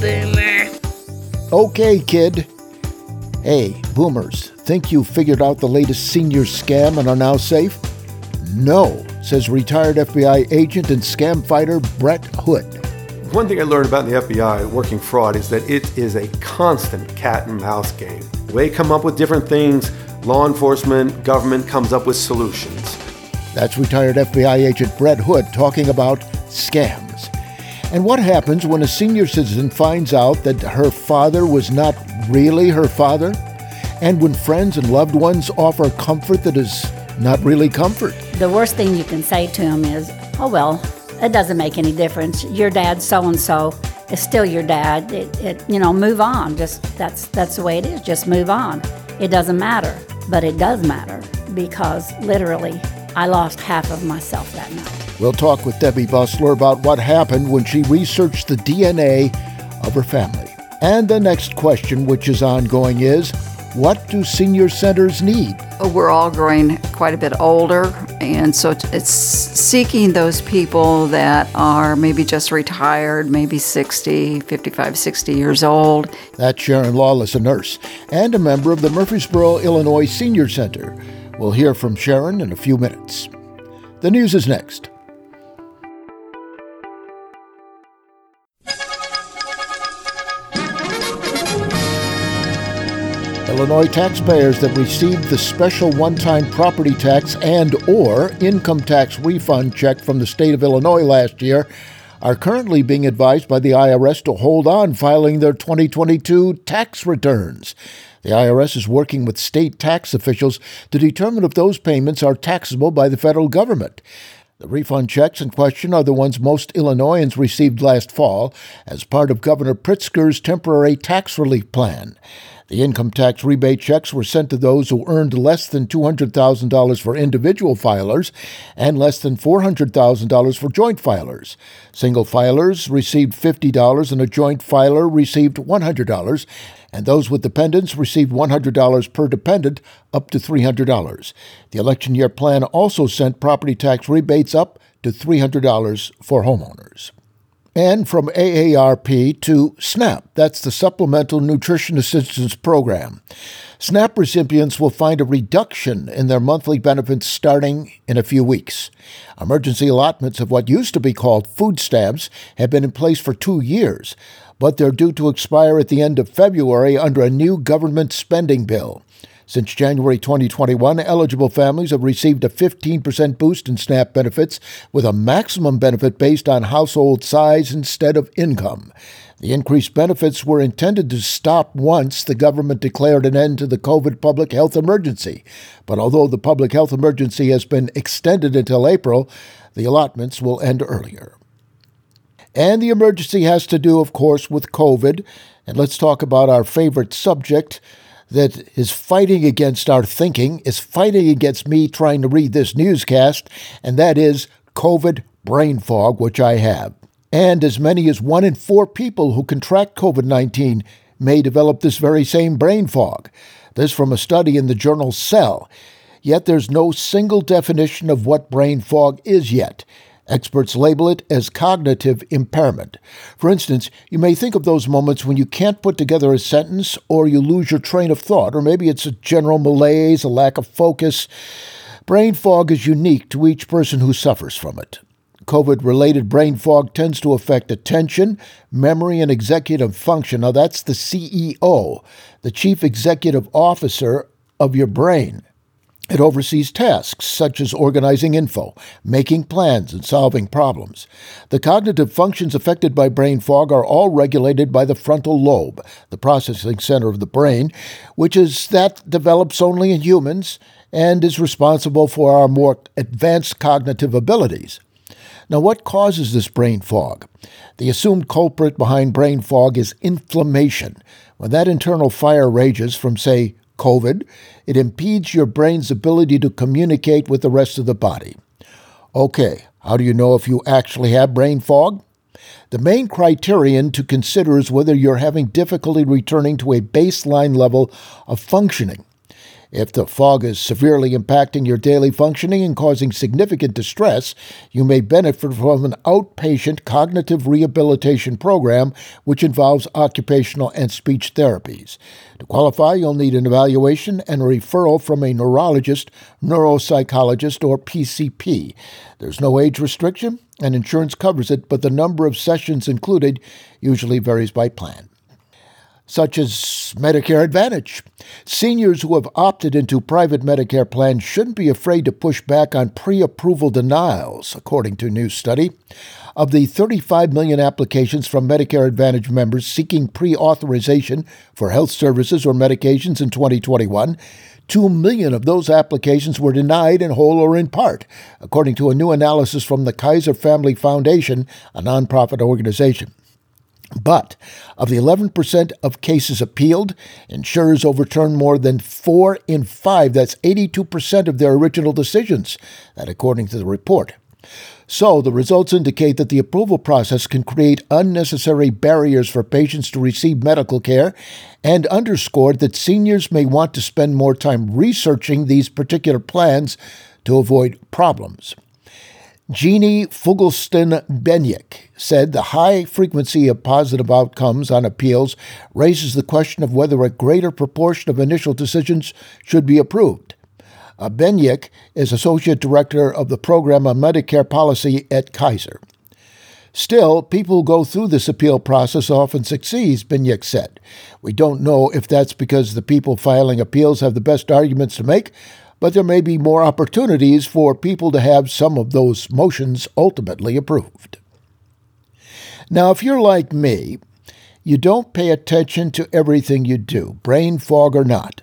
boomer. Okay, kid. Hey, boomers, think you figured out the latest senior scam and are now safe? No, says retired FBI agent and scam fighter Brett Hood. One thing I learned about the FBI working fraud is that it is a constant cat and mouse game. They come up with different things, law enforcement, government comes up with solutions. That's retired FBI agent Brett Hood talking about scams. And what happens when a senior citizen finds out that her father was not really her father? And when friends and loved ones offer comfort that is not really comfort? The worst thing you can say to him is, oh, well, it doesn't make any difference. Your dad, so and so, is still your dad. It, it, you know, move on. Just that's that's the way it is. Just move on. It doesn't matter, but it does matter because literally, I lost half of myself that night. We'll talk with Debbie Bussler about what happened when she researched the DNA of her family. And the next question, which is ongoing, is what do senior centers need? Oh, we're all growing quite a bit older, and so it's seeking those people that are maybe just retired, maybe 60, 55, 60 years old. That's Sharon Lawless, a nurse and a member of the Murphysboro, Illinois Senior Center. We'll hear from Sharon in a few minutes. The news is next. Illinois taxpayers that received the special one-time property tax and or income tax refund check from the state of Illinois last year are currently being advised by the IRS to hold on filing their 2022 tax returns. The IRS is working with state tax officials to determine if those payments are taxable by the federal government. The refund checks in question are the ones most Illinoisans received last fall as part of Governor Pritzker's temporary tax relief plan. The income tax rebate checks were sent to those who earned less than $200,000 for individual filers and less than $400,000 for joint filers. Single filers received $50 and a joint filer received $100, and those with dependents received $100 per dependent, up to $300. The election year plan also sent property tax rebates up to $300 for homeowners and from AARP to SNAP. That's the Supplemental Nutrition Assistance Program. SNAP recipients will find a reduction in their monthly benefits starting in a few weeks. Emergency allotments of what used to be called food stamps have been in place for two years, but they're due to expire at the end of February under a new government spending bill. Since January 2021, eligible families have received a 15% boost in SNAP benefits with a maximum benefit based on household size instead of income. The increased benefits were intended to stop once the government declared an end to the COVID public health emergency. But although the public health emergency has been extended until April, the allotments will end earlier. And the emergency has to do, of course, with COVID. And let's talk about our favorite subject that is fighting against our thinking, is fighting against me trying to read this newscast, and that is COVID brain fog, which I have. And as many as one in four people who contract COVID 19 may develop this very same brain fog. This from a study in the journal Cell. Yet there's no single definition of what brain fog is yet. Experts label it as cognitive impairment. For instance, you may think of those moments when you can't put together a sentence or you lose your train of thought, or maybe it's a general malaise, a lack of focus. Brain fog is unique to each person who suffers from it. COVID related brain fog tends to affect attention, memory, and executive function. Now, that's the CEO, the Chief Executive Officer of your brain. It oversees tasks such as organizing info, making plans, and solving problems. The cognitive functions affected by brain fog are all regulated by the frontal lobe, the processing center of the brain, which is that develops only in humans and is responsible for our more advanced cognitive abilities. Now, what causes this brain fog? The assumed culprit behind brain fog is inflammation. When that internal fire rages from, say, COVID, it impedes your brain's ability to communicate with the rest of the body. Okay, how do you know if you actually have brain fog? The main criterion to consider is whether you're having difficulty returning to a baseline level of functioning. If the fog is severely impacting your daily functioning and causing significant distress, you may benefit from an outpatient cognitive rehabilitation program which involves occupational and speech therapies. To qualify, you'll need an evaluation and a referral from a neurologist, neuropsychologist, or PCP. There's no age restriction, and insurance covers it, but the number of sessions included usually varies by plan such as Medicare Advantage. Seniors who have opted into private Medicare plans shouldn't be afraid to push back on pre approval denials, according to a new study. Of the 35 million applications from Medicare Advantage members seeking pre authorization for health services or medications in 2021, 2 million of those applications were denied in whole or in part, according to a new analysis from the Kaiser Family Foundation, a nonprofit organization. But of the 11% of cases appealed, insurers overturned more than four in five. That's 82% of their original decisions, that according to the report. So, the results indicate that the approval process can create unnecessary barriers for patients to receive medical care and underscored that seniors may want to spend more time researching these particular plans to avoid problems. Jeannie Fuglesten Biniek said the high frequency of positive outcomes on appeals raises the question of whether a greater proportion of initial decisions should be approved. Uh, Biniek is Associate Director of the Program on Medicare Policy at Kaiser. Still, people who go through this appeal process often succeed, Biniek said. We don't know if that's because the people filing appeals have the best arguments to make but there may be more opportunities for people to have some of those motions ultimately approved. Now, if you're like me, you don't pay attention to everything you do, brain fog or not.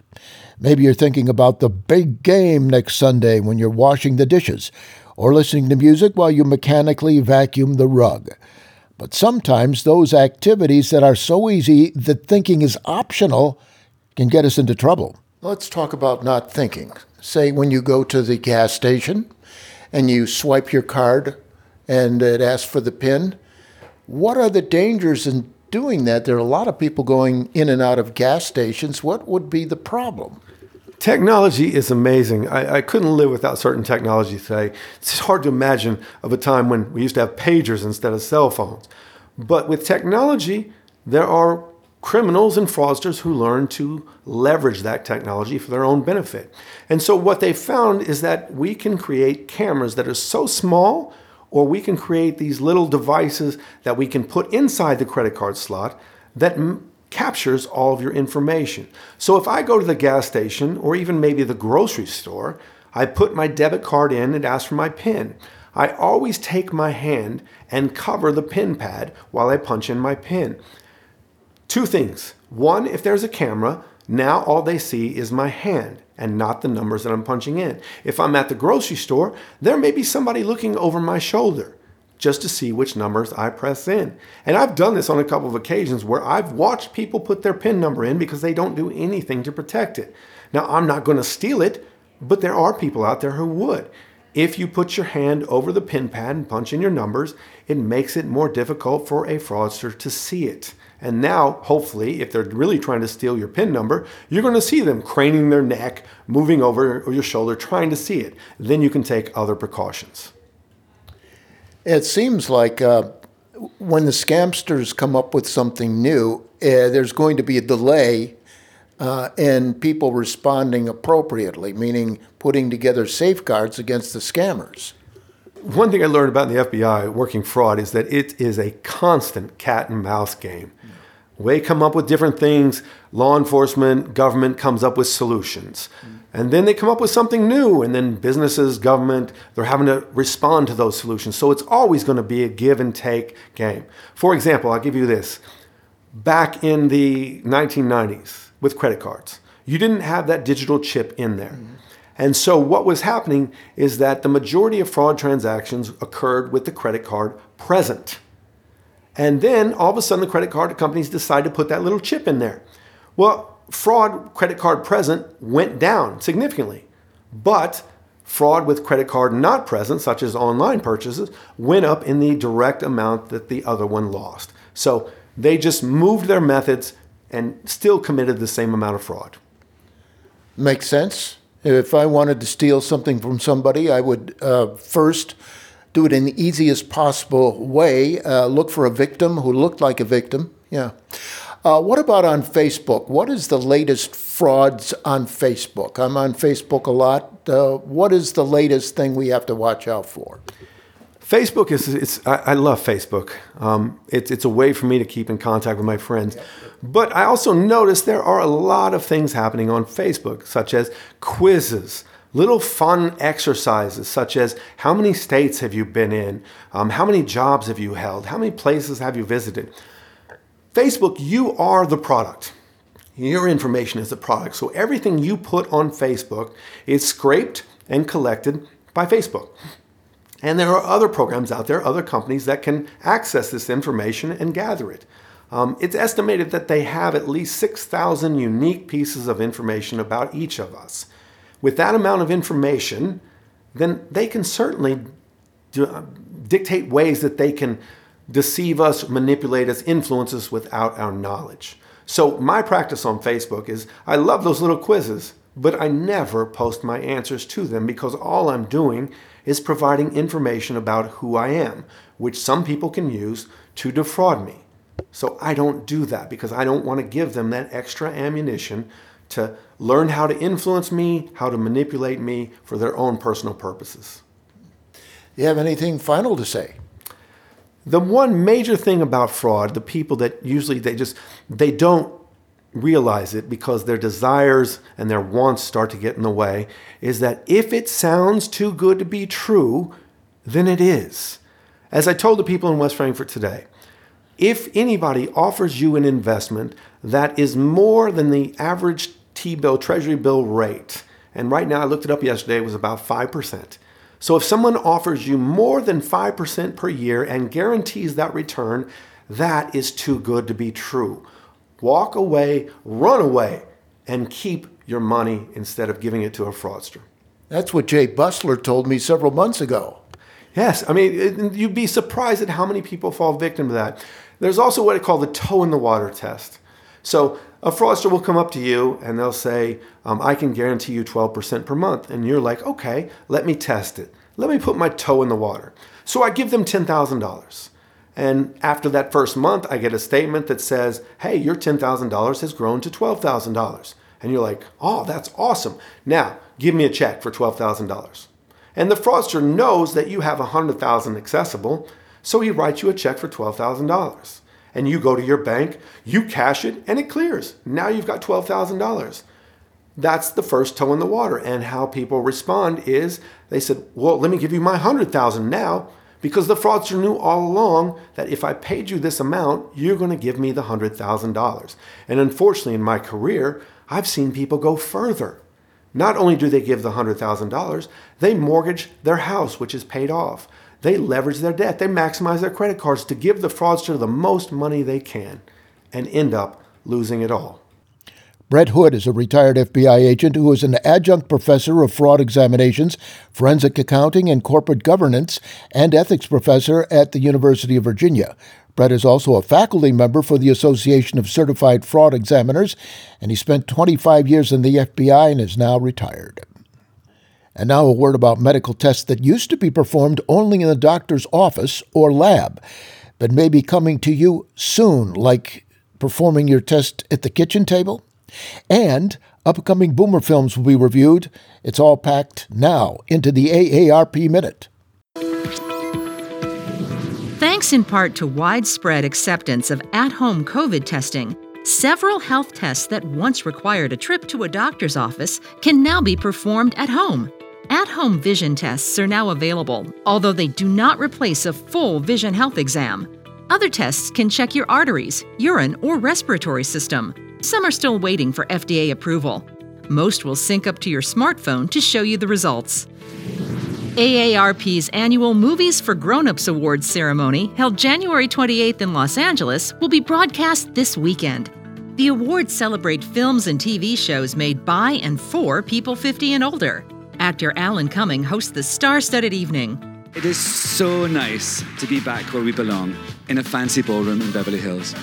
Maybe you're thinking about the big game next Sunday when you're washing the dishes, or listening to music while you mechanically vacuum the rug. But sometimes those activities that are so easy that thinking is optional can get us into trouble. Let's talk about not thinking say when you go to the gas station and you swipe your card and it asks for the PIN, what are the dangers in doing that? There are a lot of people going in and out of gas stations. What would be the problem? Technology is amazing. I, I, couldn't live without certain technology today. It's hard to imagine of a time when we used to have pagers instead of cell phones. But with technology, there are criminals and fraudsters who learn to leverage that technology for their own benefit. And so, what they found is that we can create cameras that are so small, or we can create these little devices that we can put inside the credit card slot that m- captures all of your information. So, if I go to the gas station or even maybe the grocery store, I put my debit card in and ask for my PIN. I always take my hand and cover the PIN pad while I punch in my PIN. Two things. One, if there's a camera, now all they see is my hand and not the numbers that I'm punching in. If I'm at the grocery store, there may be somebody looking over my shoulder just to see which numbers I press in. And I've done this on a couple of occasions where I've watched people put their PIN number in because they don't do anything to protect it. Now, I'm not going to steal it, but there are people out there who would. If you put your hand over the PIN pad and punch in your numbers, it makes it more difficult for a fraudster to see it. And now, hopefully, if they're really trying to steal your PIN number, you're going to see them craning their neck, moving over your shoulder, trying to see it. Then you can take other precautions. It seems like uh, when the scamsters come up with something new, uh, there's going to be a delay uh, in people responding appropriately, meaning putting together safeguards against the scammers. One thing I learned about the FBI working fraud is that it is a constant cat and mouse game. They come up with different things. Law enforcement, government comes up with solutions. And then they come up with something new. And then businesses, government, they're having to respond to those solutions. So it's always going to be a give and take game. For example, I'll give you this. Back in the 1990s with credit cards, you didn't have that digital chip in there. Mm-hmm. And so what was happening is that the majority of fraud transactions occurred with the credit card present. And then all of a sudden, the credit card companies decide to put that little chip in there. Well, fraud credit card present went down significantly, but fraud with credit card not present, such as online purchases, went up in the direct amount that the other one lost. So they just moved their methods and still committed the same amount of fraud. Makes sense. If I wanted to steal something from somebody, I would uh, first do it in the easiest possible way. Uh, look for a victim who looked like a victim. Yeah. Uh, what about on Facebook? What is the latest frauds on Facebook? I'm on Facebook a lot. Uh, what is the latest thing we have to watch out for? Facebook is it's I, I love Facebook. Um, it's it's a way for me to keep in contact with my friends. But I also notice there are a lot of things happening on Facebook, such as quizzes, little fun exercises, such as how many states have you been in, um, how many jobs have you held, how many places have you visited. Facebook, you are the product. Your information is the product. So everything you put on Facebook is scraped and collected by Facebook. And there are other programs out there, other companies that can access this information and gather it. Um, it's estimated that they have at least 6,000 unique pieces of information about each of us. With that amount of information, then they can certainly do, uh, dictate ways that they can deceive us, manipulate us, influence us without our knowledge. So, my practice on Facebook is I love those little quizzes, but I never post my answers to them because all I'm doing is providing information about who I am, which some people can use to defraud me. So I don't do that because I don't want to give them that extra ammunition to learn how to influence me, how to manipulate me for their own personal purposes. You have anything final to say? The one major thing about fraud, the people that usually they just they don't realize it because their desires and their wants start to get in the way, is that if it sounds too good to be true, then it is. As I told the people in West Frankfort today, if anybody offers you an investment that is more than the average T bill, Treasury bill rate, and right now I looked it up yesterday, it was about 5%. So if someone offers you more than 5% per year and guarantees that return, that is too good to be true. Walk away, run away, and keep your money instead of giving it to a fraudster. That's what Jay Bustler told me several months ago. Yes, I mean, you'd be surprised at how many people fall victim to that. There's also what I call the toe in the water test. So a fraudster will come up to you and they'll say, um, I can guarantee you 12% per month. And you're like, okay, let me test it. Let me put my toe in the water. So I give them $10,000. And after that first month, I get a statement that says, hey, your $10,000 has grown to $12,000. And you're like, oh, that's awesome. Now, give me a check for $12,000. And the fraudster knows that you have 100,000 accessible, so he writes you a check for $12,000. And you go to your bank, you cash it, and it clears. Now you've got $12,000. That's the first toe in the water. And how people respond is they said, Well, let me give you my 100,000 now because the fraudster knew all along that if I paid you this amount, you're going to give me the $100,000. And unfortunately, in my career, I've seen people go further. Not only do they give the $100,000, they mortgage their house, which is paid off. They leverage their debt. They maximize their credit cards to give the fraudster the most money they can and end up losing it all. Brett Hood is a retired FBI agent who is an adjunct professor of fraud examinations, forensic accounting, and corporate governance, and ethics professor at the University of Virginia. Brett is also a faculty member for the Association of Certified Fraud Examiners, and he spent 25 years in the FBI and is now retired. And now a word about medical tests that used to be performed only in the doctor's office or lab, but may be coming to you soon, like performing your test at the kitchen table. And upcoming Boomer films will be reviewed. It's all packed now into the AARP Minute. Thanks in part to widespread acceptance of at home COVID testing, several health tests that once required a trip to a doctor's office can now be performed at home. At home vision tests are now available, although they do not replace a full vision health exam. Other tests can check your arteries, urine, or respiratory system. Some are still waiting for FDA approval. Most will sync up to your smartphone to show you the results. AARP's annual Movies for Grown-ups Awards ceremony, held January 28th in Los Angeles, will be broadcast this weekend. The awards celebrate films and TV shows made by and for people 50 and older. Actor Alan Cumming hosts the star studded evening. It is so nice to be back where we belong, in a fancy ballroom in Beverly Hills.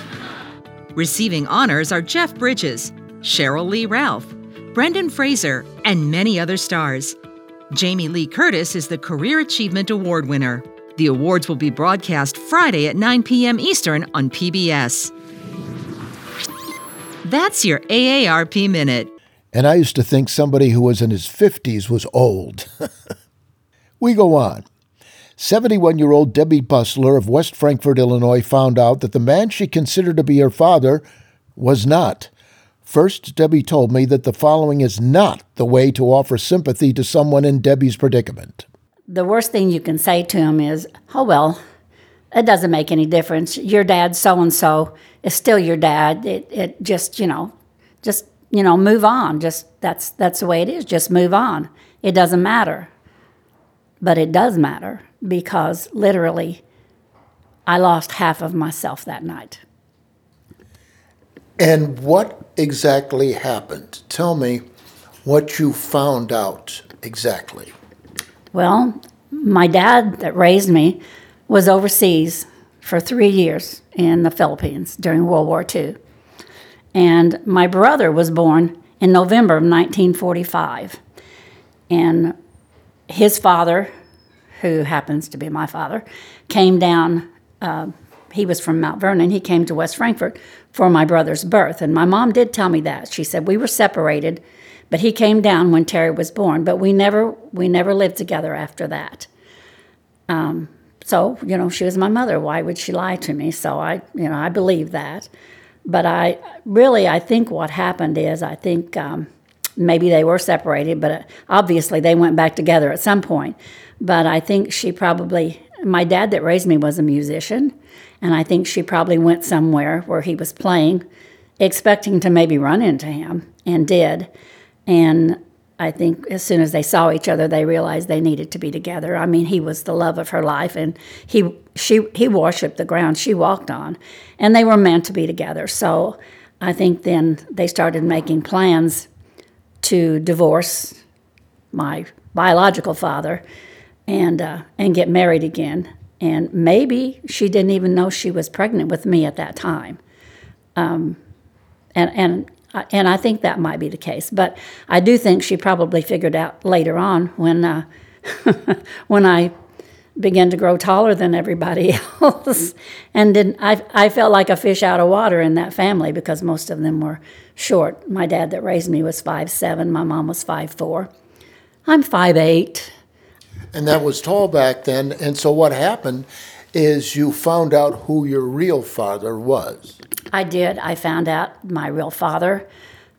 Receiving honors are Jeff Bridges, Sheryl Lee Ralph, Brendan Fraser, and many other stars. Jamie Lee Curtis is the Career Achievement Award winner. The awards will be broadcast Friday at 9 p.m. Eastern on PBS. That's your AARP Minute. And I used to think somebody who was in his 50s was old. we go on. 71 year old Debbie Bussler of West Frankfort, Illinois, found out that the man she considered to be her father was not. First, Debbie told me that the following is not the way to offer sympathy to someone in Debbie's predicament. The worst thing you can say to him is, oh, well, it doesn't make any difference. Your dad, so and so, is still your dad. It, it just, you know, you know, move on. Just that's that's the way it is. Just move on. It doesn't matter. But it does matter because literally I lost half of myself that night. And what exactly happened? Tell me what you found out exactly. Well, my dad that raised me was overseas for three years in the Philippines during World War II. And my brother was born in November of 1945. And his father, who happens to be my father, came down. Uh, he was from Mount Vernon. He came to West Frankfort for my brother's birth. And my mom did tell me that. She said we were separated, but he came down when Terry was born. But we never we never lived together after that. Um, so you know, she was my mother. Why would she lie to me? So I you know I believe that. But I really I think what happened is I think. Um, maybe they were separated, but uh, obviously they went back together at some point. But I think she probably, my dad that raised me was a musician, and I think she probably went somewhere where he was playing, expecting to maybe run into him, and did. And I think as soon as they saw each other, they realized they needed to be together. I mean, he was the love of her life, and he she he worshipped the ground she walked on, and they were meant to be together. So I think then they started making plans to divorce my biological father and uh, and get married again. And maybe she didn't even know she was pregnant with me at that time. Um, and and and I think that might be the case. But I do think she probably figured out later on when uh, when I began to grow taller than everybody else, and did I I felt like a fish out of water in that family because most of them were short. My dad that raised me was five seven. My mom was five four. I'm five eight. And that was tall back then. And so what happened is you found out who your real father was. I did. I found out my real father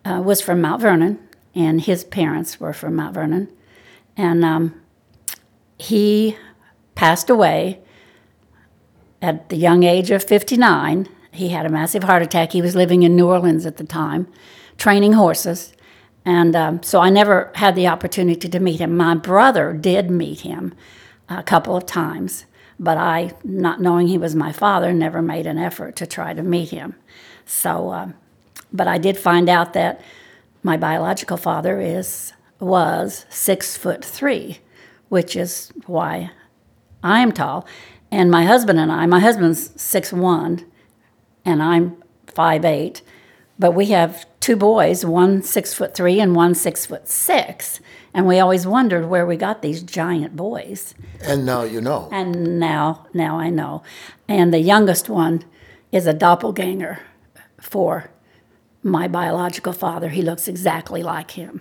uh, was from Mount Vernon, and his parents were from Mount Vernon. And um, he passed away at the young age of 59. He had a massive heart attack. He was living in New Orleans at the time, training horses. And um, so I never had the opportunity to meet him. My brother did meet him a couple of times, but I, not knowing he was my father, never made an effort to try to meet him. So, uh, but I did find out that my biological father is was six foot three, which is why I am tall. And my husband and I, my husband's six one, and I'm five eight, but we have two boys, one six foot three and one six foot six. And we always wondered where we got these giant boys. And now you know. And now, now I know. And the youngest one is a doppelganger for my biological father. He looks exactly like him.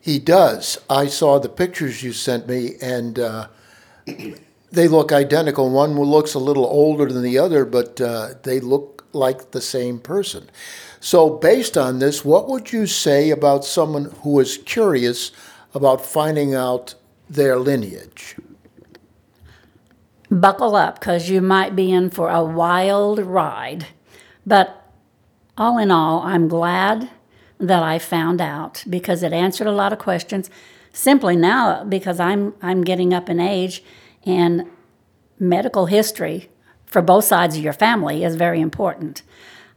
He does. I saw the pictures you sent me, and uh, they look identical. One looks a little older than the other, but uh, they look like the same person. So, based on this, what would you say about someone who is curious about finding out their lineage? Buckle up because you might be in for a wild ride. But all in all, I'm glad that I found out because it answered a lot of questions. Simply now, because I'm, I'm getting up in age and medical history for both sides of your family is very important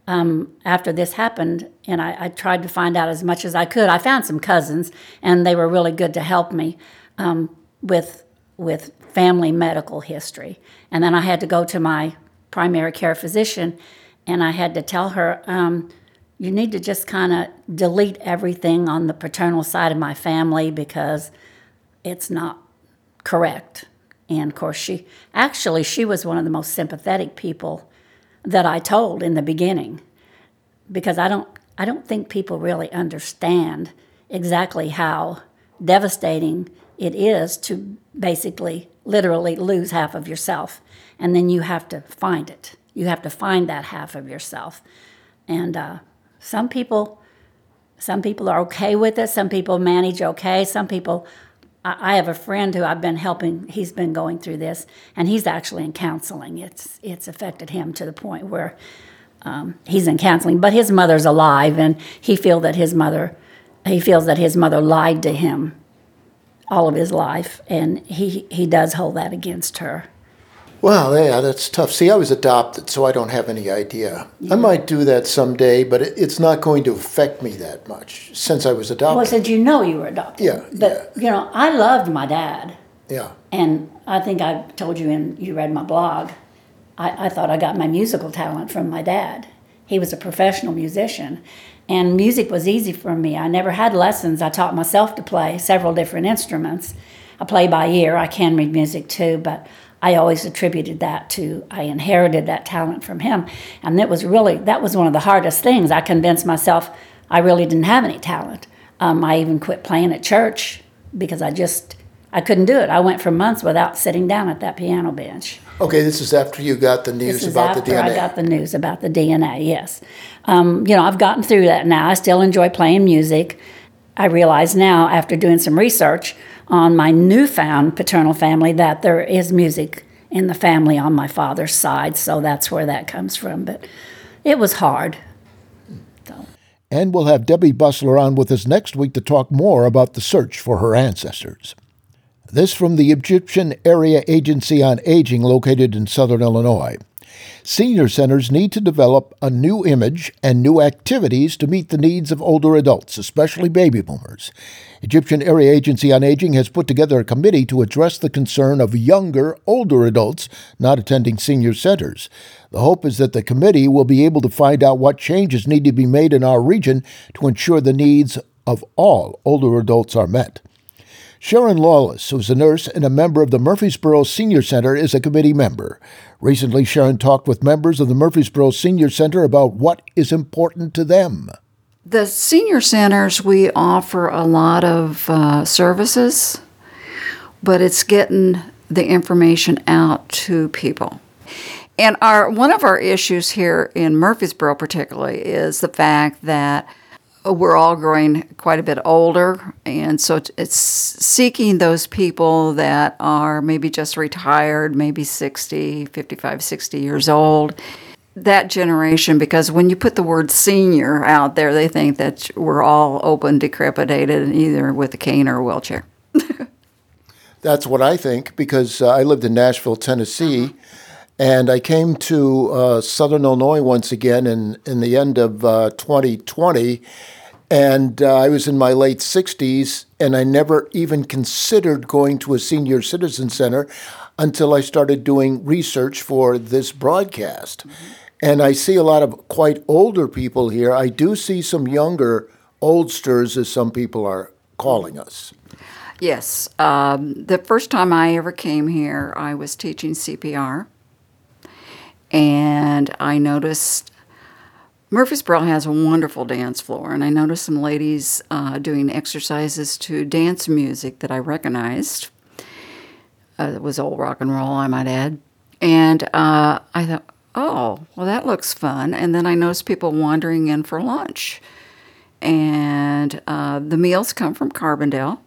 um, after this happened, and I, I, tried to find out as much as I could. I found some cousins, and they were really good to help me um, with with family medical history. And then I had to go to my primary care physician, and I had to tell her, um, you need to just kind of delete everything on the paternal side of my family because it's not correct. And of course, she actually she was one of the most sympathetic people that I told in the beginning because I don't I don't think people really understand exactly how devastating it is to basically literally lose half of yourself and then you have to find it. You have to find that half of yourself. And uh, some people some people are okay with it. Some people manage okay. Some people I, have a friend who i've been helping he's been going through this and he's actually in counseling. It's it's affected him to the point where um, he's in counseling but his mother's alive and he feel that his mother he feels that his mother lied to him all of his life and he he does hold that against her Well, yeah, that's tough. See, I was adopted, so I don't have any idea. I might do that someday, but it, it's not going to affect me that much since I was adopted. well said you know you were adopted Yeah, but you know i loved my dad yeah. And I think I told you and you read my blog. I, I thought I got my musical talent from my dad. He was a professional musician, and music was easy for me. I never had lessons. I taught myself to play several different instruments. I play by ear. I can read music too, but I always attributed that to I inherited that talent from him, and it was really that was one of the hardest things. I convinced myself I really didn't have any talent. Um, I even quit playing at church because I just I couldn't do it. I went for months without sitting down at that piano bench. Okay, this is after you got the news about the DNA. After I got the news about the DNA. Yes, um, you know I've gotten through that now. I still enjoy playing music. I realize now, after doing some research on my newfound paternal family, that there is music in the family on my father's side. So that's where that comes from. But it was hard. So. And we'll have Debbie Bussler on with us next week to talk more about the search for her ancestors. This from the Egyptian Area Agency on Aging located in southern Illinois. Senior centers need to develop a new image and new activities to meet the needs of older adults, especially baby boomers. Egyptian Area Agency on Aging has put together a committee to address the concern of younger, older adults not attending senior centers. The hope is that the committee will be able to find out what changes need to be made in our region to ensure the needs of all older adults are met. Sharon Lawless, who's a nurse and a member of the Murphysboro Senior Center, is a committee member. Recently, Sharon talked with members of the Murphysboro Senior Center about what is important to them. The senior centers, we offer a lot of uh, services, but it's getting the information out to people. And our one of our issues here in Murphysboro, particularly, is the fact that we're all growing quite a bit older, and so it's- seeking those people that are maybe just retired, maybe 60, 55, 60 years old. That generation, because when you put the word senior out there, they think that we're all open, decrepitated, either with a cane or a wheelchair. That's what I think because uh, I lived in Nashville, Tennessee, and I came to uh, Southern Illinois once again in, in the end of uh, 2020. And uh, I was in my late 60s, and I never even considered going to a senior citizen center until I started doing research for this broadcast. And I see a lot of quite older people here. I do see some younger oldsters, as some people are calling us. Yes. Um, the first time I ever came here, I was teaching CPR. And I noticed Murphysboro has a wonderful dance floor. And I noticed some ladies uh, doing exercises to dance music that I recognized. Uh, it was old rock and roll, I might add. And uh, I thought, oh, well, that looks fun. And then I noticed people wandering in for lunch. And uh, the meals come from Carbondale.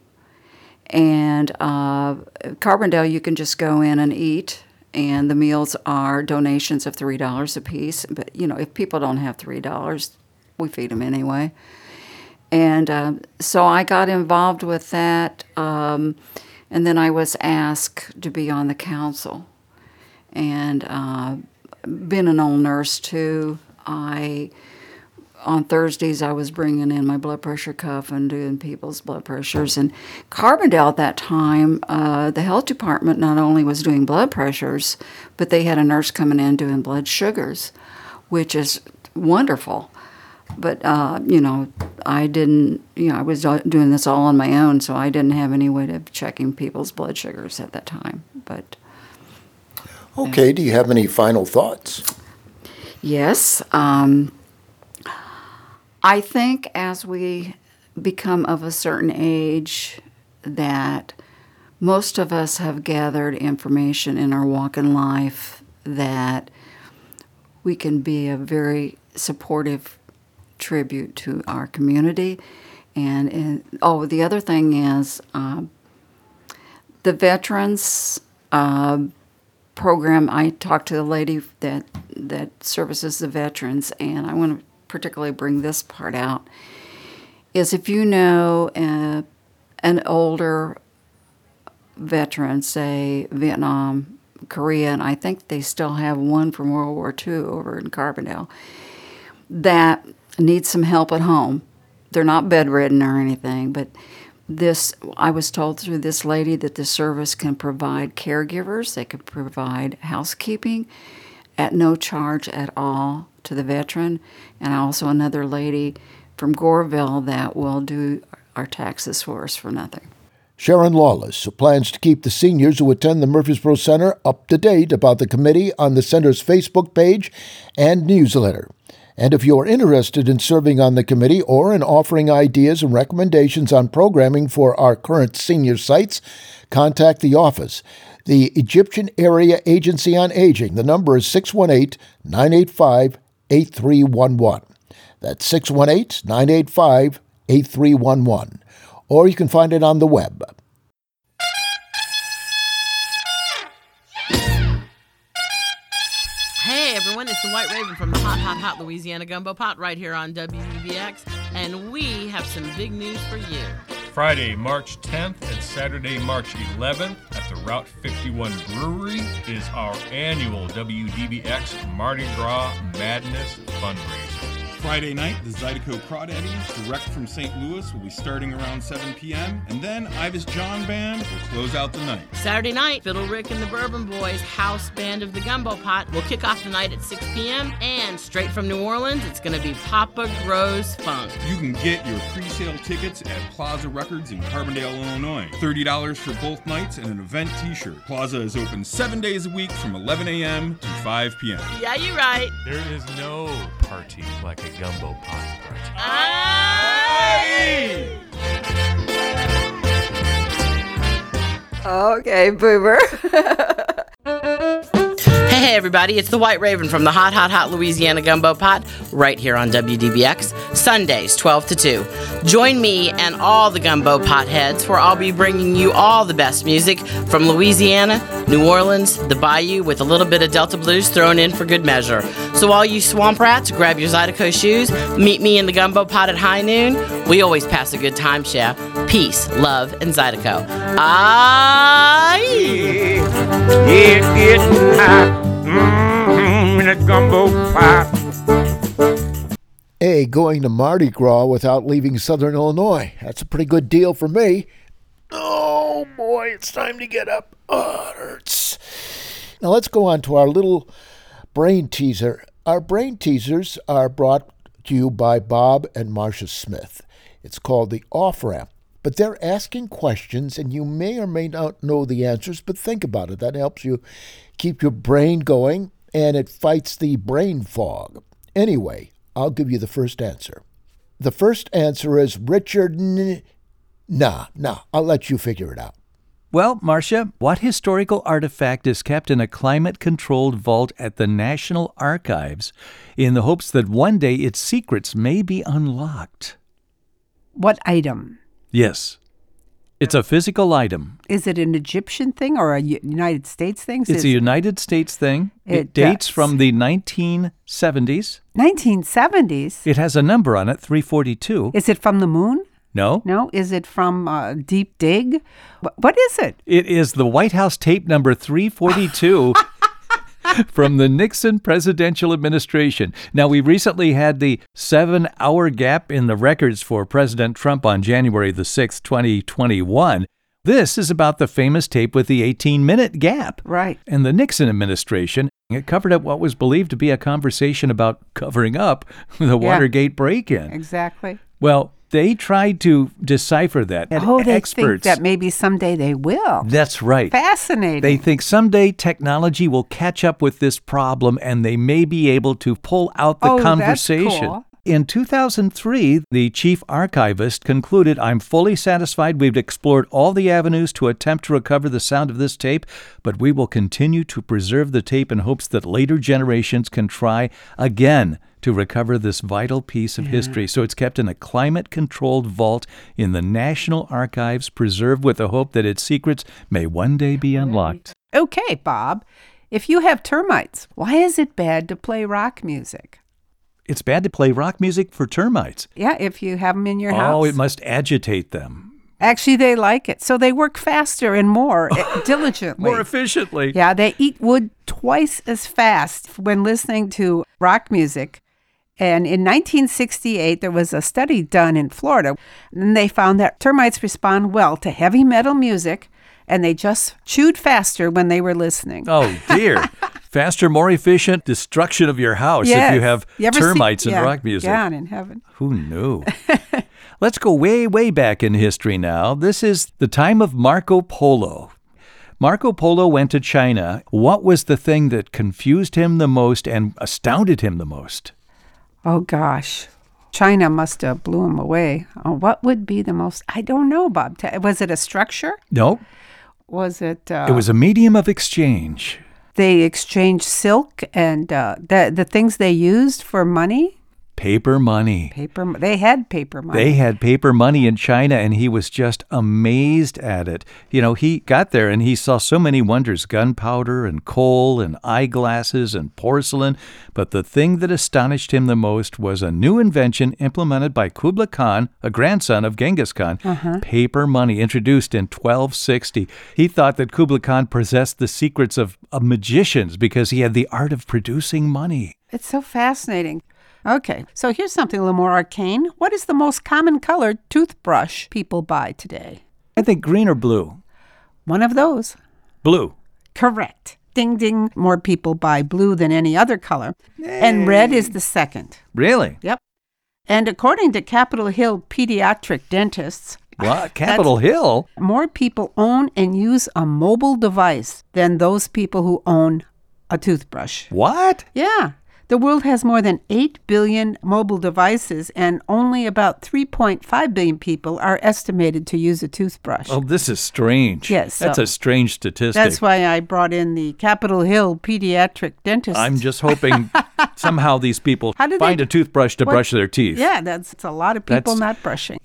And uh, Carbondale, you can just go in and eat, and the meals are donations of three dollars a piece. But you know, if people don't have three dollars, we feed them anyway. And uh, so I got involved with that, um, and then I was asked to be on the council. And uh, being an old nurse too, I on Thursdays I was bringing in my blood pressure cuff and doing people's blood pressures. And Carbondale at that time, uh, the health department not only was doing blood pressures, but they had a nurse coming in doing blood sugars, which is wonderful. but uh, you know, I didn't. You know, I was doing this all on my own, so I didn't have any way of checking people's blood sugars at that time. But Okay, do you have any final thoughts? Yes. Um, I think as we become of a certain age, that most of us have gathered information in our walk in life that we can be a very supportive tribute to our community. And, and oh, the other thing is um, the veterans. Uh, program, I talked to the lady that that services the veterans, and I want to particularly bring this part out. Is if you know uh, an older veteran, say Vietnam, Korea, and I think they still have one from World War II over in Carbondale, that needs some help at home. They're not bedridden or anything, but this i was told through this lady that the service can provide caregivers they can provide housekeeping at no charge at all to the veteran and also another lady from goreville that will do our taxes for us for nothing Sharon Lawless, plans to keep the seniors who attend the Murphysboro Center up to date about the committee on the center's Facebook page and newsletter. And if you're interested in serving on the committee or in offering ideas and recommendations on programming for our current senior sites, contact the office. The Egyptian Area Agency on Aging. The number is 618 985 8311. That's 618 985 8311. Or you can find it on the web. Hey everyone, it's the White Raven from the Hot Hot Hot Louisiana Gumbo Pot right here on WDBX, and we have some big news for you. Friday, March 10th and Saturday, March 11th at the Route 51 Brewery is our annual WDBX Mardi Gras Madness fundraiser. Friday night, the Zydeco Crawdaddies, direct from St. Louis, will be starting around 7 p.m. And then Ivas John Band will close out the night. Saturday night, Fiddle Rick and the Bourbon Boys House Band of the Gumbo Pot will kick off the night at 6 p.m. And straight from New Orleans, it's going to be Papa Grows Funk. You can get your pre-sale tickets at Plaza Records in Carbondale, Illinois. $30 for both nights and an event t-shirt. Plaza is open seven days a week from 11 a.m. to 5 p.m. Yeah, you're right. There is no party like a gumbo pot party. Aye. okay boomer Hey, everybody, it's the White Raven from the Hot, Hot, Hot Louisiana Gumbo Pot right here on WDBX, Sundays, 12 to 2. Join me and all the Gumbo Pot heads, where I'll be bringing you all the best music from Louisiana, New Orleans, the Bayou, with a little bit of Delta Blues thrown in for good measure. So, all you swamp rats, grab your Zydeco shoes, meet me in the Gumbo Pot at high noon. We always pass a good time, chef. Peace, love, and Zydeco. Aye! Mm, in a gumbo pot. Going to Mardi Gras without leaving Southern Illinois. That's a pretty good deal for me. Oh boy, it's time to get up. Oh, it hurts. Now let's go on to our little brain teaser. Our brain teasers are brought to you by Bob and Marcia Smith. It's called the Off Ramp. But they're asking questions, and you may or may not know the answers, but think about it. That helps you keep your brain going, and it fights the brain fog. Anyway, I'll give you the first answer. The first answer is Richard. N- nah, nah, I'll let you figure it out. Well, Marcia, what historical artifact is kept in a climate controlled vault at the National Archives in the hopes that one day its secrets may be unlocked? What item? Yes. It's a physical item. Is it an Egyptian thing or a U- United States thing? It's a United States thing. It, It dates does. from the 1970s. 1970s. It has a number on it, 342. Is it from the moon? No. No. Is it from uh, Deep Dig? Wh- what is it? It is the White House tape number 342 from the Nixon presidential administration. Now, we recently had the seven hour gap in the records for President Trump on January the 6th, 2021. This is about the famous tape with the 18 minute gap. Right. And the Nixon administration, it covered up what was believed to be a conversation about covering up the Yeah. Watergate break in. Exactly. Well, they tried to decipher that. And oh, they experts. think that maybe someday they will. That's right. Fascinating. They think someday technology will catch up with this problem and they may be able to pull out the Oh, that's conversation. cool. In 2003, the chief archivist concluded I'm fully satisfied we've explored all the avenues to attempt to recover the sound of this tape, but we will continue to preserve the tape in hopes that later generations can try again to recover this vital piece of history. So it's kept in a climate controlled vault in the National Archives, preserved with the hope that its secrets may one day be unlocked. Okay, Bob. If you have termites, why is it bad to play rock music? It's bad to play rock music for termites. Yeah, if you have them in your house. Oh, it must agitate them. Actually, they like it. So they work faster and more eh, diligently. More efficiently. Yeah, they eat wood twice as fast when listening to rock music. And in 1968, there was a study done in Florida, and they found that termites respond well to heavy metal music, and they just chewed faster when they were listening. Oh, dear. Faster, more efficient destruction of your house if you have You ever see- termites and yeah, rock music. God in heaven. Who knew? Let's go way, way back in history now. This is the time of Marco Polo. Marco Polo went to China. What was the thing that confused him the most and astounded him the most? Oh gosh, China must have blew him away. Oh, what would be the most? I don't know, Bob. Was it a structure? No, Was it? Uh, it was a medium of exchange. They exchanged silk and uh, the the things they used for money. Paper money. Paper. They had paper money. They had paper money in China, and he was just amazed at it. You know, he got there and he saw so many wonders gunpowder and coal and eyeglasses and porcelain. But the thing that astonished him the most was a new invention implemented by Kublai Khan, a grandson of Genghis Khan Uh-huh. paper money, introduced in 1260. He thought that Kublai Khan possessed the secrets of, of magicians because he had the art of producing money. It's so fascinating. Okay, so here's something a little more arcane. What is the most common colored toothbrush people buy today? I think green or blue? One of those. Blue. Correct. Ding ding. More people buy blue than any other color. And red is the second. Really? Yep. And according to Capitol Hill pediatric dentists, What? Capitol Hill? more people own and use a mobile device than those people who own a toothbrush. What? Yeah. The world has more than 8 billion mobile devices, and only about 3.5 billion people are estimated to use a toothbrush. Oh, this is strange. Yes, That's so- a strange statistic. That's why I brought in the Capitol Hill pediatric dentist. I'm just hoping somehow these people find they- a toothbrush to what- brush their teeth. Yeah, that's it's a lot of people That's- not brushing.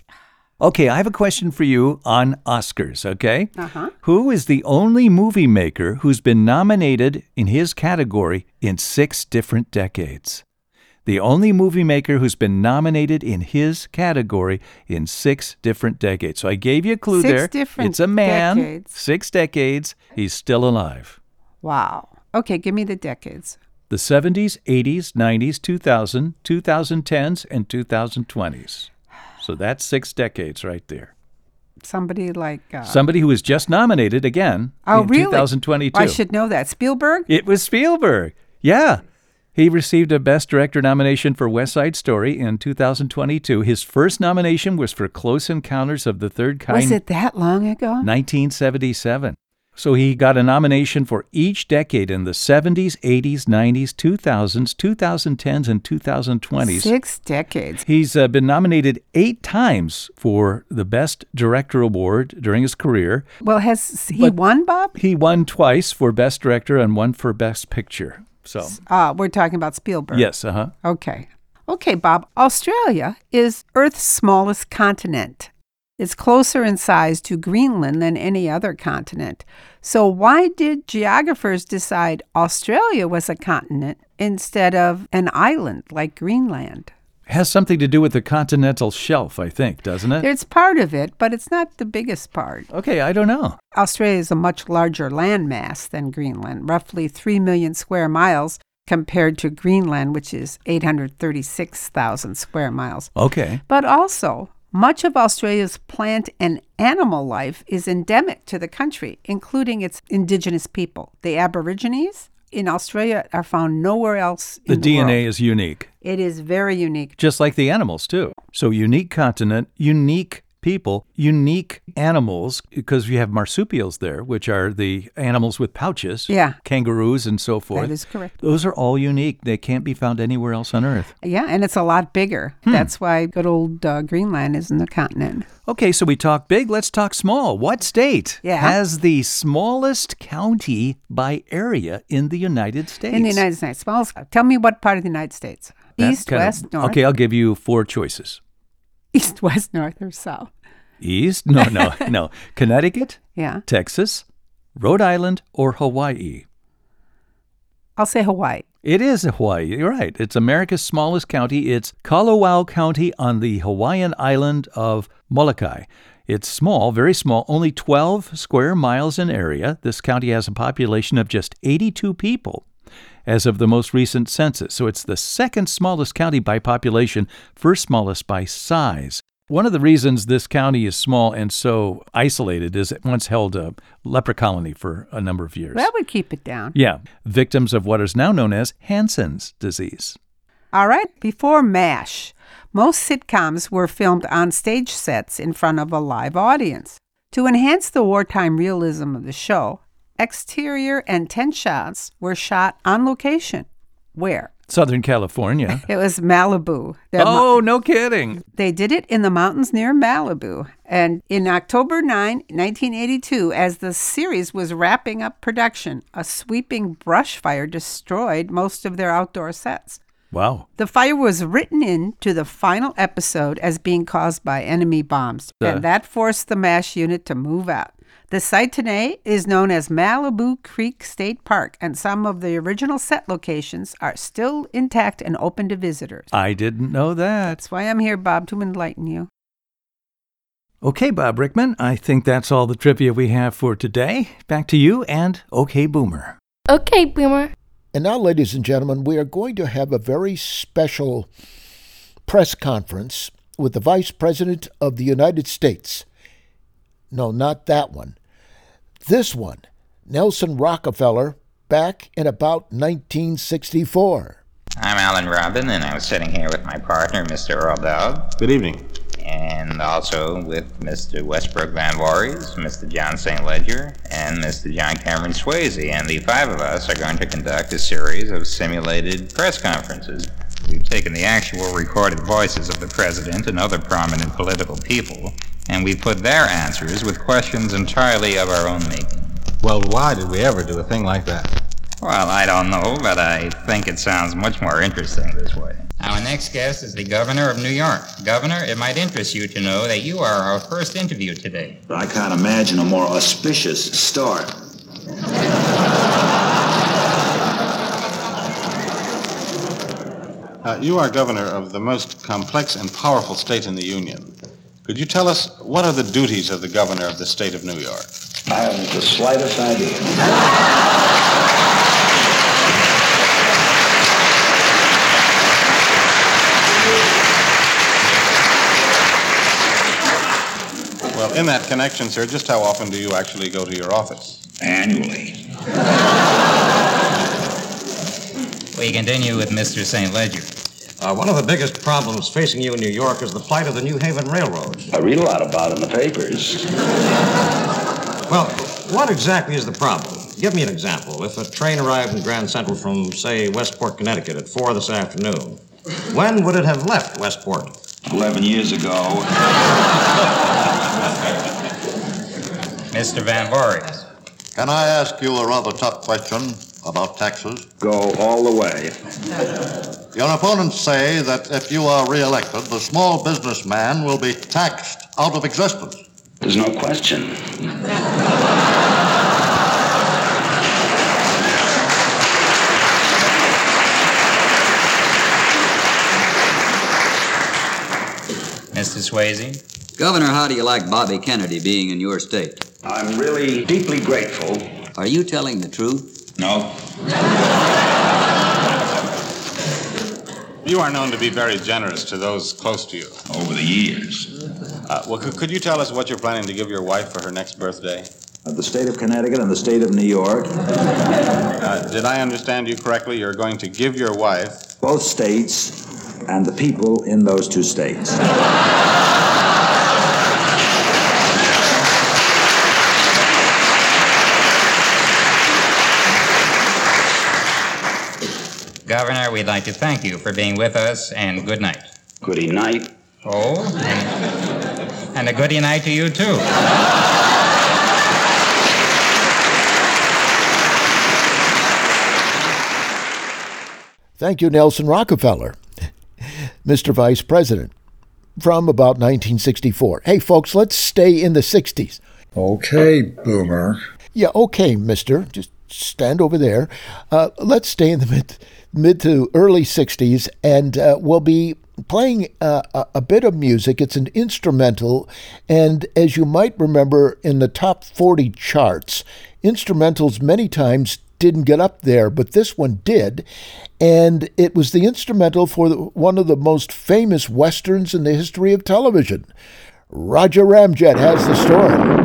Okay, I have a question for you on Oscars, okay? Uh-huh. Who is the only movie maker who's been nominated in his category in six different decades? The only movie maker who's been nominated in his category in six different decades. So I gave you a clue Six there. different it's a man, decades. six decades. He's still alive. Wow. Okay, give me the decades. The 70s, 80s, 90s, 2000, 2010s, and 2020s. So that's six decades right there. Somebody like uh, Somebody who was just nominated again Oh, in really? 2022. I should know that. Spielberg? It was Spielberg. Yeah. He received a Best Director nomination for West Side Story in 2022. His first nomination was for Close Encounters of the Third Kind. Was it that long ago? 1977. So he got a nomination for each decade in the 70s, 80s, 90s, 2000s, 2010s, and 2020s. Six decades. He's uh, been nominated eight times for the Best Director Award during his career. Well, has he But- won, Bob? He won twice for Best Director and one for Best Picture. So, Uh, we're talking about Spielberg. yes, uh huh. Okay. Okay, Bob. Australia is Earth's smallest continent. It's closer in size to Greenland than any other continent. So, why did geographers decide Australia was a continent instead of an island like Greenland? Has something to do with the continental shelf, I think, doesn't it? It's part of it, but it's not the biggest part. Okay, I don't know. Australia is a much larger landmass than Greenland, roughly 3 million square miles compared to Greenland, which is 836,000 square miles. Okay. But also, Much of Australia's plant and animal life is endemic to the country, including its indigenous people. The Aborigines in Australia are found nowhere else The the DNA world. is unique, It is very unique. just like the animals, too. So, unique continent, unique people, unique animals, because you have marsupials there, which are the animals with pouches, Yeah. kangaroos, and so forth. That is correct. Those are all unique. They can't be found anywhere else on Earth. Yeah, and it's a lot bigger. Hmm. That's why good old uh, Greenland isn't a continent. Okay, so we talk big, let's talk small. What state Yeah. has the smallest county by area in the United States? In the United States. Smallest, tell me what part of the United States? That East, west, north? Okay, I'll give you four choices. East, west, north, or south? East? No, no, no. Connecticut, Yeah. Texas, Rhode Island, or Hawaii? I'll say Hawaii. It is Hawaii. You're right. It's America's smallest county. It's Kalawao County on the Hawaiian island of Molokai. It's small, very small, only 12 square miles in area. This county has a population of just 82 people as of the most recent census. So it's the second smallest county by population, first smallest by size. One of the reasons this county is small and so isolated is it once held a leper colony for a number of years. That would keep it down. Yeah, victims of what is now known as Hansen's disease. All right, before MASH, most sitcoms were filmed on stage sets in front of a live audience. To enhance the wartime realism of the show, exterior and tent shots were shot on location. Where? Southern California. It was Malibu. Oh, no kidding. They did it in the mountains near Malibu. And in October 9, 1982, as the series was wrapping up production, a sweeping brush fire destroyed most of their outdoor sets. Wow. The fire was written into the final episode as being caused by enemy bombs, Uh. and that forced the MASH unit to move out. The site today is known as Malibu Creek State Park, and some of the original set locations are still intact and open to visitors. I didn't know that. That's why I'm here, Bob, to enlighten you. Okay, Bob Brickman, I think that's all the trivia we have for today. Back to you and OK Boomer. Okay, Boomer. And now, ladies and gentlemen, we are going to have a very special press conference with the Vice President of the United States. No, not that one. This one, Nelson Rockefeller, back in about 1964. I'm Alen Robin, and I'm sitting here with my partner, Mr. Earle Doud. Good evening. And also with Mr. Westbrook Van Voorhis, Mr. John St. Ledger, and Mr. John Cameron Swayze. And the five of us are going to conduct a series of simulated press conferences. We've taken the actual recorded voices of the president and other prominent political people, and we put their answers with questions entirely of our own making. Well, why did we ever do a thing like that? Well, I don't know, but I think it sounds much more interesting this way. Our next guest is the governor of New York. Governor, it might interest you to know that you are our first interview today. I can't imagine a more auspicious start. Uh, you are governor of the most complex and powerful state in the Union. Could you tell us what are the duties of the governor of the state of New York? I haven't the slightest idea. Well, in that connection, sir, just how often do you actually go to your office? Annually. We continue with Mr. St. Ledger. Uh, one of the biggest problems facing you in New York is the plight of the New Haven Railroad. I read a lot about it in the papers. Well, what exactly is the problem? Give me an example. If a train arrived in Grand Central from, say, Westport, Connecticut at 4 this afternoon, when would it have left Westport? 11 years ago. Mr. Van Voorhis. Can I ask you a rather tough question about taxes? Go all the way. Your opponents say that if you are reelected, the small businessman will be taxed out of existence. There's no question. Mr. Swayze. Governor, how do you like Bobby Kennedy being in your state? I'm really deeply grateful. Are you telling the truth? No. You are known to be very generous to those close to you. Over the years. Uh, well, could, could you tell us what you're planning to give your wife for her next birthday? Uh, the state of Connecticut and the state of New York. Uh, did I understand you correctly? You're going to give your wife. Both states and the people in those two states. Governor, we'd like to thank you for being with us and good night. Goody night. Oh, and, and a goody night to you, too. Thank you, Nelson Rockefeller, Mr. Vice President, from about 1964. Hey, folks, let's stay in the 60s. Okay, Boomer. Yeah, okay, mister. Just stand over there. Uh, let's stay in the mid, mid to early 60s, and uh, we'll be playing uh, a, a bit of music. It's an instrumental, and as you might remember in the top 40 charts, instrumentals many times didn't get up there, but this one did. And it was the instrumental for the, one of the most famous westerns in the history of television. Roger Ramjet has the story.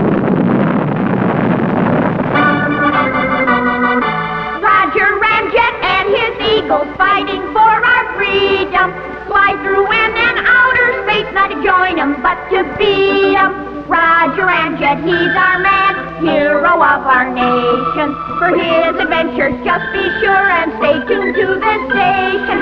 Nation. For his adventures, just be sure and stay tuned to this station.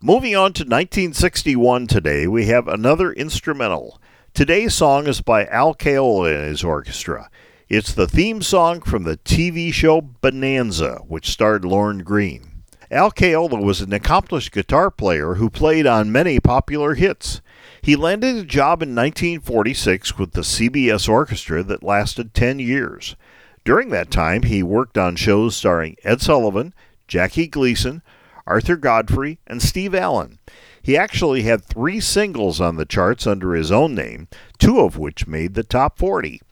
Moving on to 1961 today, we have another instrumental. Today's song is by Al Caiola and his orchestra. It's the theme song from the TV show Bonanza, which starred Lorne Greene. Al Caiola was an accomplished guitar player who played on many popular hits. He landed a job in 1946 with the CBS Orchestra that lasted 10 years. During that time, he worked on shows starring Ed Sullivan, Jackie Gleason, Arthur Godfrey, and Steve Allen. He actually had three singles on the charts under his own name, two of which made the top 40.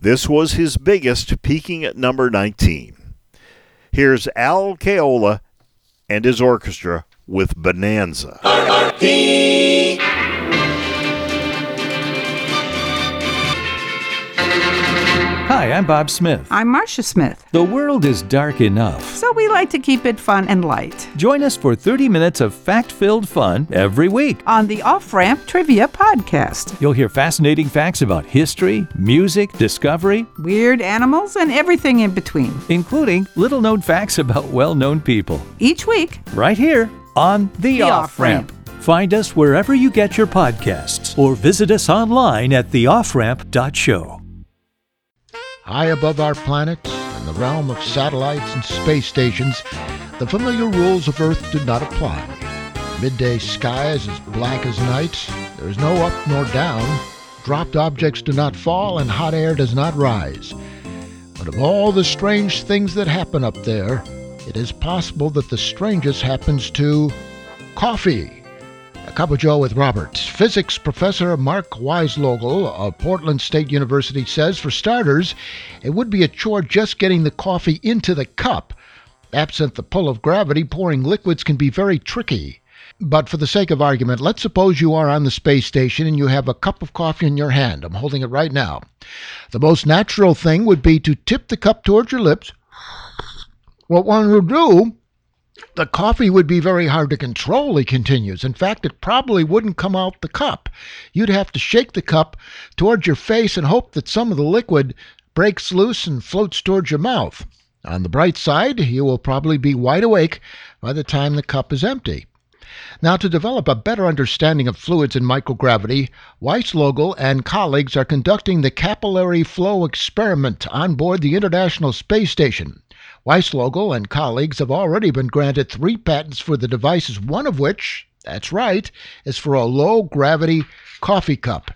This was his biggest, peaking at number 19. Here's Al Caiola and his orchestra with Bonanza. Hi, I'm Bob Smith. I'm Marcia Smith. The world is dark enough. So we like to keep it fun and light. Join us for 30 minutes of fact filled fun every week on the Off Ramp Trivia Podcast. You'll hear fascinating facts about history, music, discovery, weird animals, and everything in between, including little known facts about well known people. Each week, right here on The, the Off Ramp. Find us wherever you get your podcasts or visit us online at theofframp.show. High above our planet, in the realm of satellites and space stations, the familiar rules of Earth do not apply. Midday sky is as black as night, there is no up nor down, dropped objects do not fall, and hot air does not rise. But of all the strange things that happen up there, it is possible that the strangest happens to coffee. Of Joe with Robert. Physics professor Mark Weislogel of Portland State University says, for starters, it would be a chore just getting the coffee into the cup. Absent the pull of gravity, pouring liquids can be very tricky. But for the sake of argument, let's suppose you are on the space station and you have a cup of coffee in your hand. I'm holding it right now. The most natural thing would be to tip the cup towards your lips. What one would do the coffee would be very hard to control, he continues. In fact, it probably wouldn't come out the cup. You'd have to shake the cup towards your face and hope that some of the liquid breaks loose and floats towards your mouth. On the bright side, you will probably be wide awake by the time the cup is empty. Now, to develop a better understanding of fluids and microgravity, Weislogel and colleagues are conducting the capillary flow experiment on board the International Space Station. Weislogel and colleagues have already been granted three patents for the devices, one of which, that's right, is for a low gravity coffee cup.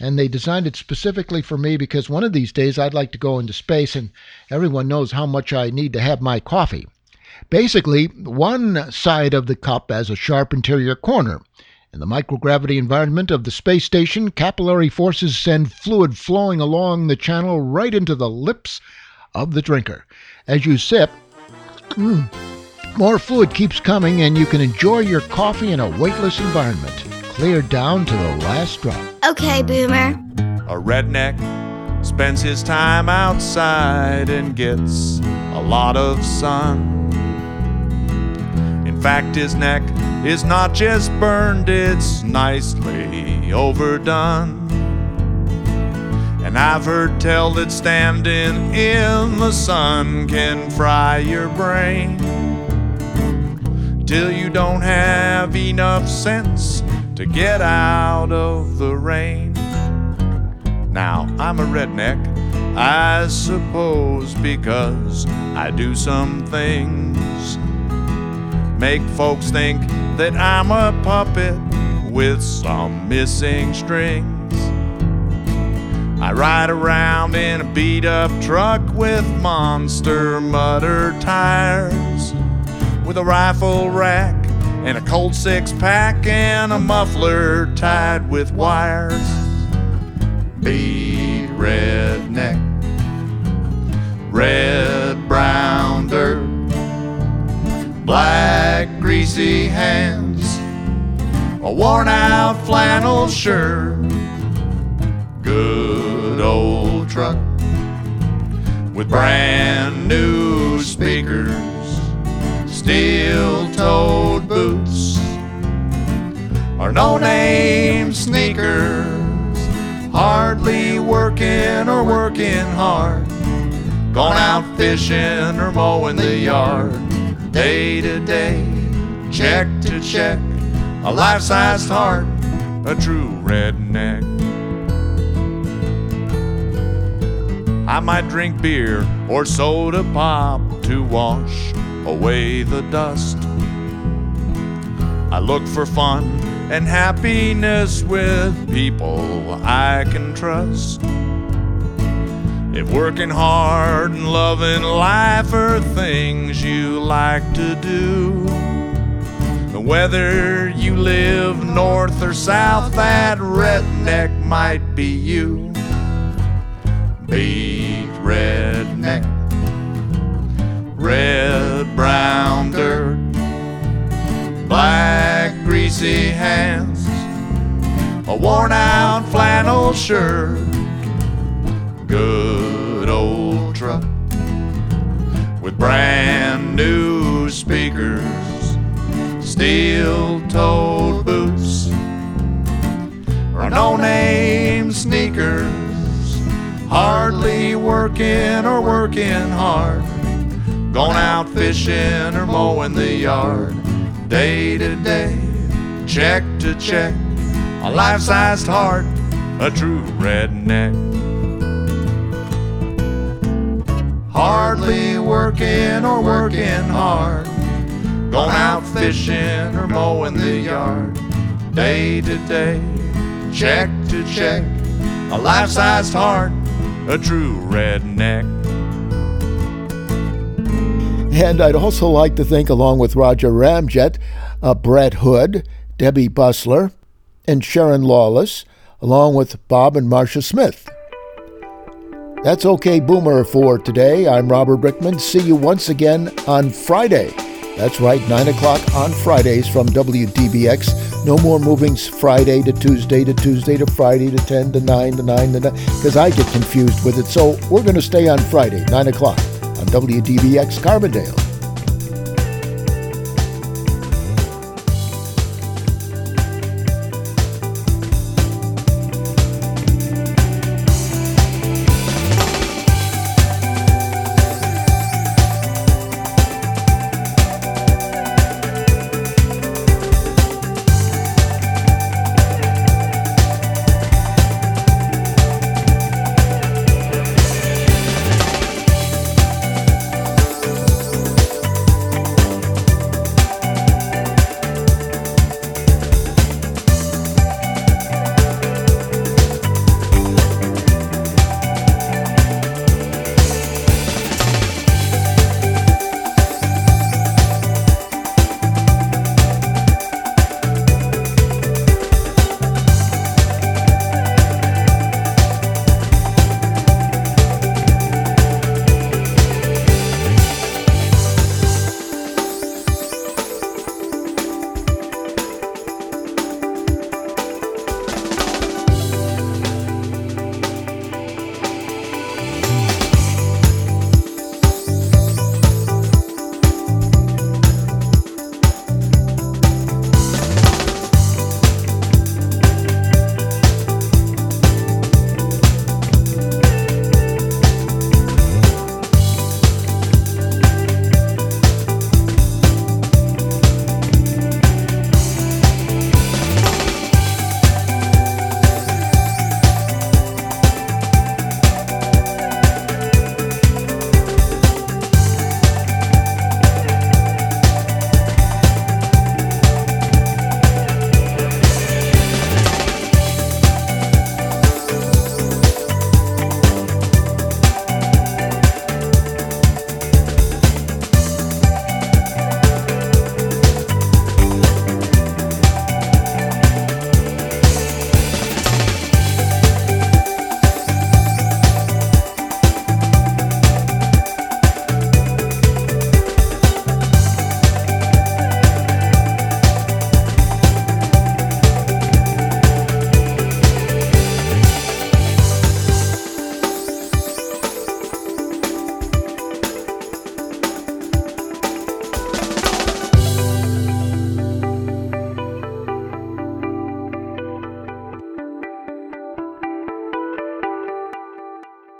And they designed it specifically for me because one of these days I'd like to go into space and everyone knows how much I need to have my coffee. Basically, one side of the cup has a sharp interior corner. In the microgravity environment of the space station, capillary forces send fluid flowing along the channel right into the lips of the drinker. As you sip, mm, more fluid keeps coming and you can enjoy your coffee in a weightless environment. clear down to the last drop. Okay, Boomer. A redneck spends his time outside and gets a lot of sun. In fact, his neck is not just burned, it's nicely overdone. And I've heard tell that standing in the sun can fry your brain till you don't have enough sense to get out of the rain. Now, I'm a redneck, I suppose, because I do some things make folks think that I'm a puppet with some missing strings. I ride around in a beat up truck with monster mutter tires, with a rifle rack and a cold six pack and a muffler tied with wires. Beat redneck, red brown dirt black greasy hands, a worn out flannel shirt, good old truck with brand new speakers, steel toed boots, or no name sneakers, hardly working or working hard, gone out fishing or mowing the yard day to day, check to check, a life sized heart, a true redneck. I might drink beer or soda pop to wash away the dust. I look for fun and happiness with people I can trust. If working hard and loving life are things you like to do, whether you live north or south, that redneck might be you. Beat redneck, red brown dirt, black greasy hands, a worn out flannel shirt. Good old truck with brand new speakers, steel toed boots, or no name sneakers, hardly working or working hard, going out fishing or mowing the yard, day to day, check to check, a life sized heart, a true redneck. hardly working or working hard. Going out fishing or mowing the yard. Day to day, check to check. A life sized heart, a true redneck. And I'd also like to thank, along with Roger Ramjet, uh, Brett Hood, Debbie Bussler, and Sharon Lawless, along with Bob and Marcia Smith. That's OK Boomer for today. I'm Robert Brickman. See you once again on Friday. That's right, 9 o'clock on Fridays from WDBX. No more movings Friday to Tuesday to Tuesday to Friday to 10 to 9 to 9 to 9, because I get confused with it. So we're going to stay on Friday, 9 o'clock on WDBX Carbondale.